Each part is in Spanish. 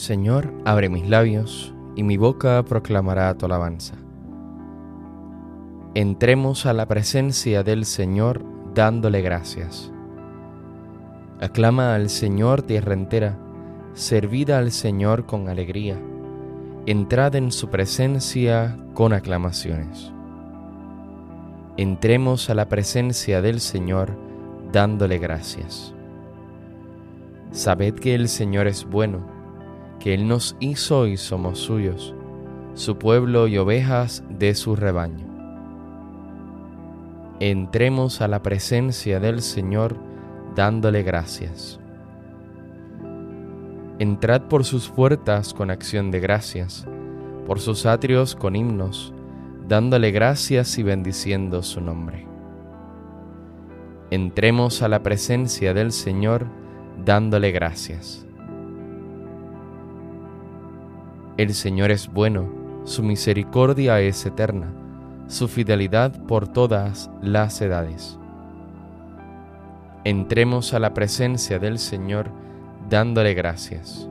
Señor, abre mis labios, y mi boca proclamará tu alabanza. Entremos a la presencia del Señor dándole gracias. Aclama al Señor tierra entera, servida al Señor con alegría, entrad en su presencia con aclamaciones. Entremos a la presencia del Señor dándole gracias. Sabed que el Señor es bueno, que Él nos hizo y somos suyos, su pueblo y ovejas de su rebaño. Entremos a la presencia del Señor dándole gracias. Entrad por sus puertas con acción de gracias, por sus atrios con himnos, dándole gracias y bendiciendo su nombre. Entremos a la presencia del Señor dándole gracias. El Señor es bueno, su misericordia es eterna, su fidelidad por todas las edades. Entremos a la presencia del Señor dándole gracias.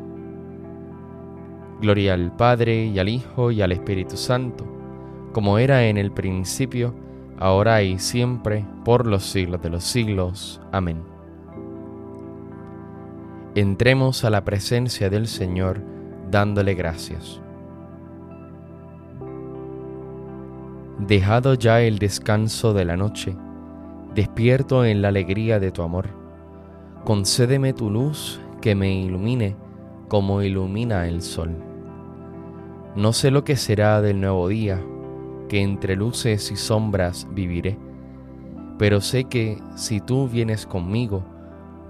Gloria al Padre y al Hijo y al Espíritu Santo, como era en el principio, ahora y siempre, por los siglos de los siglos. Amén entremos a la presencia del Señor dándole gracias. Dejado ya el descanso de la noche, despierto en la alegría de tu amor. Concédeme tu luz que me ilumine como ilumina el sol. No sé lo que será del nuevo día, que entre luces y sombras viviré, pero sé que si tú vienes conmigo,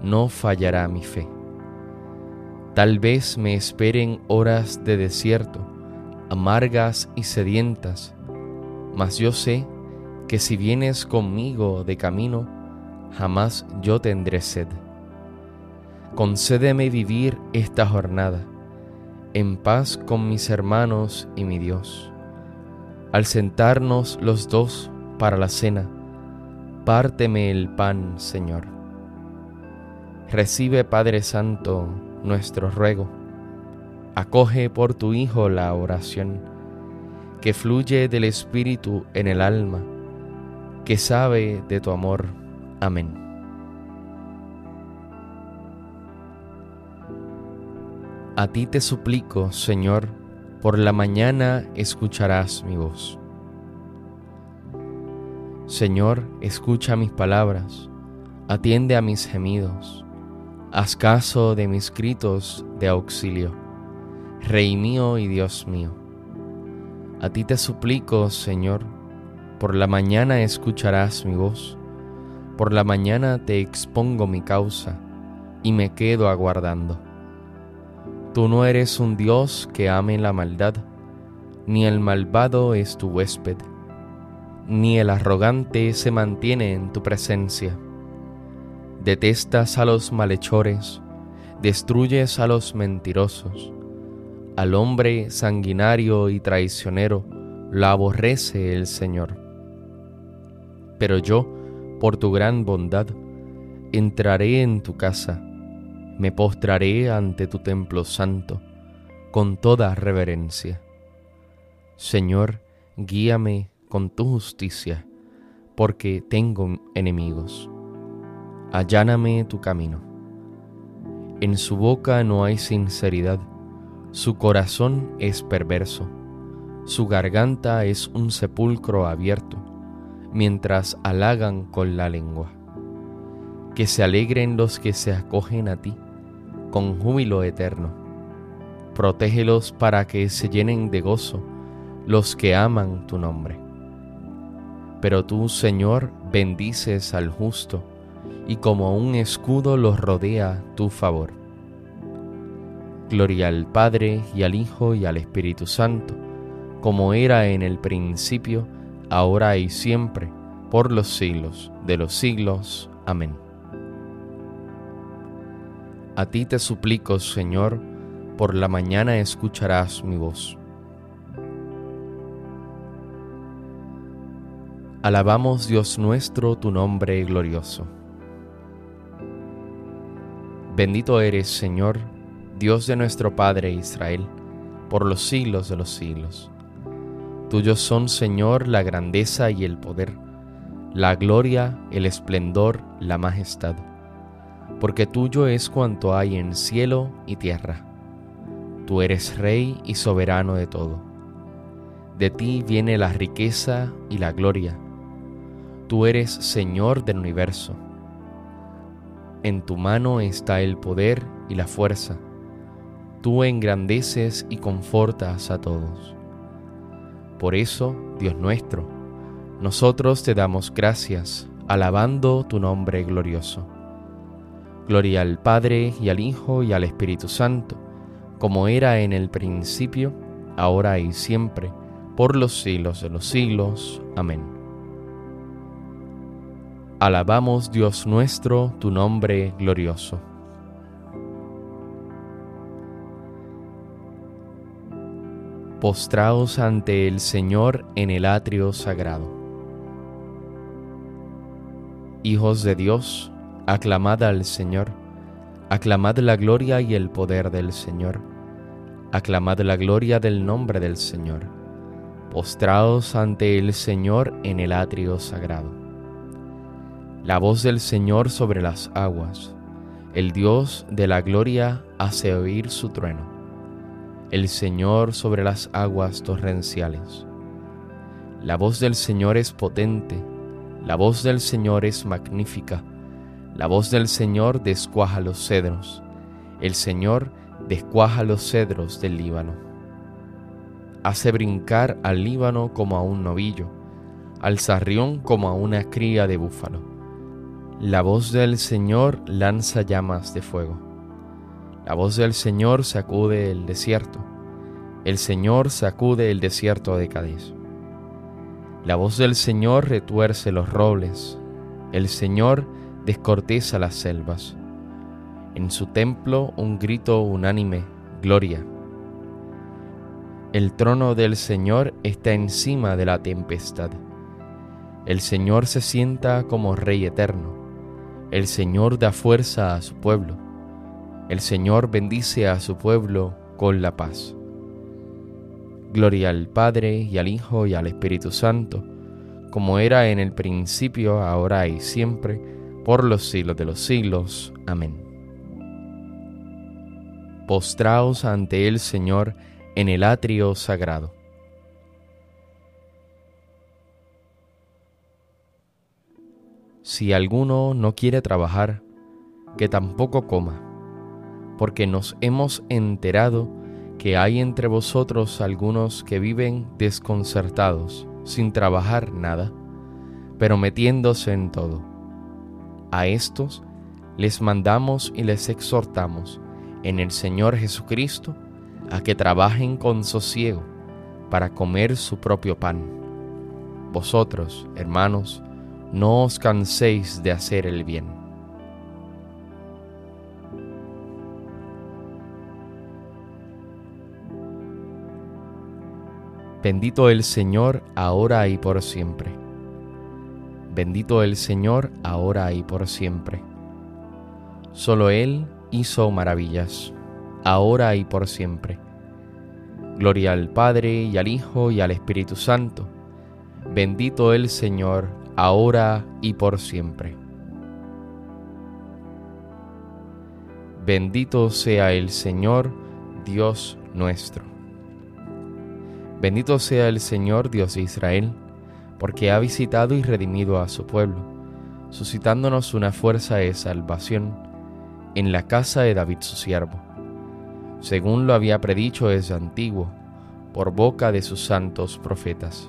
no fallará mi fe. Tal vez me esperen horas de desierto, amargas y sedientas, mas yo sé que si vienes conmigo de camino, jamás yo tendré sed. Concédeme vivir esta jornada en paz con mis hermanos y mi Dios. Al sentarnos los dos para la cena, párteme el pan, Señor. Recibe, Padre Santo, nuestro ruego. Acoge por tu Hijo la oración que fluye del Espíritu en el alma, que sabe de tu amor. Amén. A ti te suplico, Señor, por la mañana escucharás mi voz. Señor, escucha mis palabras, atiende a mis gemidos Haz caso de mis gritos de auxilio, Rey mío y Dios mío. A ti te suplico, Señor, por la mañana escucharás mi voz, por la mañana te expongo mi causa y me quedo aguardando. Tú no eres un Dios que ame la maldad, ni el malvado es tu huésped, ni el arrogante se mantiene en tu presencia Detestas a los malhechores, destruyes a los mentirosos. Al hombre sanguinario y traicionero lo aborrece el Señor. Pero yo, por tu gran bondad, entraré en tu casa, me postraré ante tu templo santo, con toda reverencia. Señor, guíame con tu justicia, porque tengo enemigos alláname tu camino. En su boca no hay sinceridad, su corazón es perverso, su garganta es un sepulcro abierto, mientras halagan con la lengua. Que se alegren los que se acogen a ti, con júbilo eterno. Protégelos para que se llenen de gozo los que aman tu nombre. Pero tú, Señor, bendices al justo, y como un escudo los rodea tu favor. Gloria al Padre y al Hijo y al Espíritu Santo, como era en el principio, ahora y siempre, por los siglos de los siglos. Amén. A ti te suplico, Señor, por la mañana escucharás mi voz. Alabamos Dios nuestro tu nombre glorioso. Bendito eres, Señor, Dios de nuestro Padre Israel, por los siglos de los siglos. Tuyos son, Señor, la grandeza y el poder, la gloria, el esplendor, la majestad, porque tuyo es cuanto hay en cielo y tierra. Tú eres Rey y soberano de todo. De ti viene la riqueza y la gloria. Tú eres Señor del universo. En tu mano está el poder y la fuerza tú engrandeces y confortas a todos. Por eso, Dios nuestro, nosotros te damos gracias, alabando tu nombre glorioso. Gloria al Padre y al Hijo y al Espíritu Santo, como era en el principio, ahora y siempre, por los siglos de los siglos. Amén. Alabamos Dios nuestro, tu nombre glorioso. postraos ante el Señor en el atrio sagrado. Hijos de Dios, aclamad al Señor, aclamad la gloria y el poder del Señor, aclamad la gloria del nombre del Señor, postraos ante el Señor en el atrio sagrado. La voz del Señor sobre las aguas, el Dios de la gloria hace oír su trueno el Señor sobre las aguas torrenciales. La voz del Señor es potente, la voz del Señor es magnífica, la voz del Señor descuaja los cedros, el Señor descuaja los cedros del Líbano. Hace brincar al Líbano como a un novillo, al zarrión como a una cría de búfalo. La voz del Señor lanza llamas de fuego. La voz del Señor sacude el desierto. El Señor sacude el desierto de Cádiz. La voz del Señor retuerce los robles. El Señor descorteza las selvas. En su templo un grito unánime, gloria. El trono del Señor está encima de la tempestad. El Señor se sienta como Rey eterno. El Señor da fuerza a su pueblo. El Señor bendice a su pueblo con la paz. Gloria al Padre y al Hijo y al Espíritu Santo, como era en el principio, ahora y siempre, por los siglos de los siglos. Amén. Postraos ante el Señor en el atrio sagrado. Si alguno no quiere trabajar, que tampoco coma porque nos hemos enterado que hay entre vosotros algunos que viven desconcertados, sin trabajar nada, pero metiéndose en todo. A estos les mandamos y les exhortamos en el Señor Jesucristo a que trabajen con sosiego para comer su propio pan. Vosotros, hermanos, no os canséis de hacer el bien Bendito el Señor ahora y por siempre. Bendito el Señor ahora y por siempre. Solo Él hizo maravillas, ahora y por siempre. Gloria al Padre y al Hijo y al Espíritu Santo. Bendito el Señor ahora y por siempre. Bendito sea el Señor, Dios nuestro. Bendito sea el Señor Dios de Israel, porque ha visitado y redimido a su pueblo, suscitándonos una fuerza de salvación en la casa de David su siervo, según lo había predicho desde antiguo, por boca de sus santos profetas.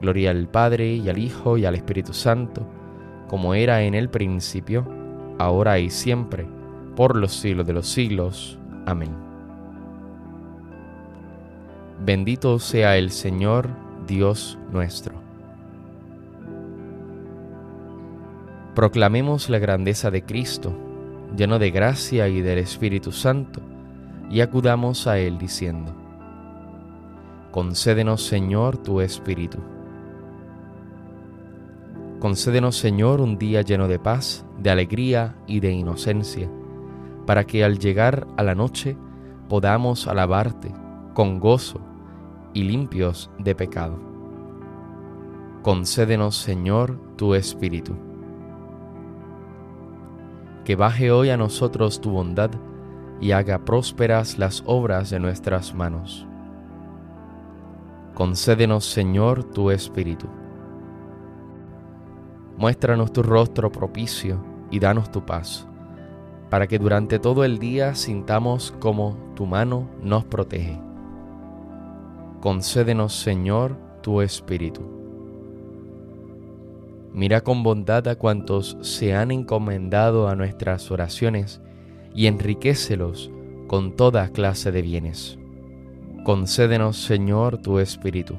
Gloria al Padre y al Hijo y al Espíritu Santo, como era en el principio, ahora y siempre, por los siglos de los siglos. Amén. Bendito sea el Señor, Dios nuestro. Proclamemos la grandeza de Cristo, lleno de gracia y del Espíritu Santo, y acudamos a Él diciendo, Concédenos Señor tu Espíritu. Concédenos Señor un día lleno de paz, de alegría y de inocencia, para que al llegar a la noche podamos alabarte con gozo y limpios de pecado. Concédenos, Señor, tu Espíritu. Que baje hoy a nosotros tu bondad y haga prósperas las obras de nuestras manos. Concédenos, Señor, tu Espíritu. Muéstranos tu rostro propicio y danos tu paz, para que durante todo el día sintamos como tu mano nos protege concédenos Señor tu Espíritu. Mira con bondad a cuantos se han encomendado a nuestras oraciones y enriquecelos con toda clase de bienes. Concédenos Señor tu Espíritu.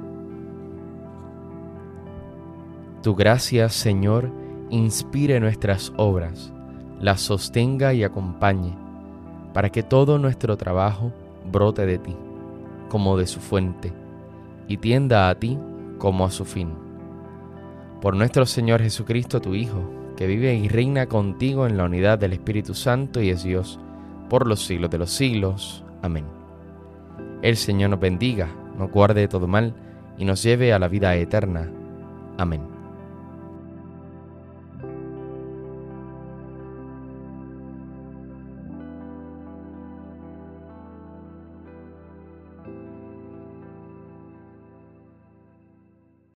Tu gracia, Señor, inspire nuestras obras, las sostenga y acompañe para que todo nuestro trabajo brote de ti, como de su fuente, y tienda a ti como a su fin. Por nuestro Señor Jesucristo, tu Hijo, que vive y reina contigo en la unidad del Espíritu Santo y es Dios, por los siglos de los siglos. Amén. El Señor nos bendiga, nos guarde de todo mal y nos lleve a la vida eterna. Amén.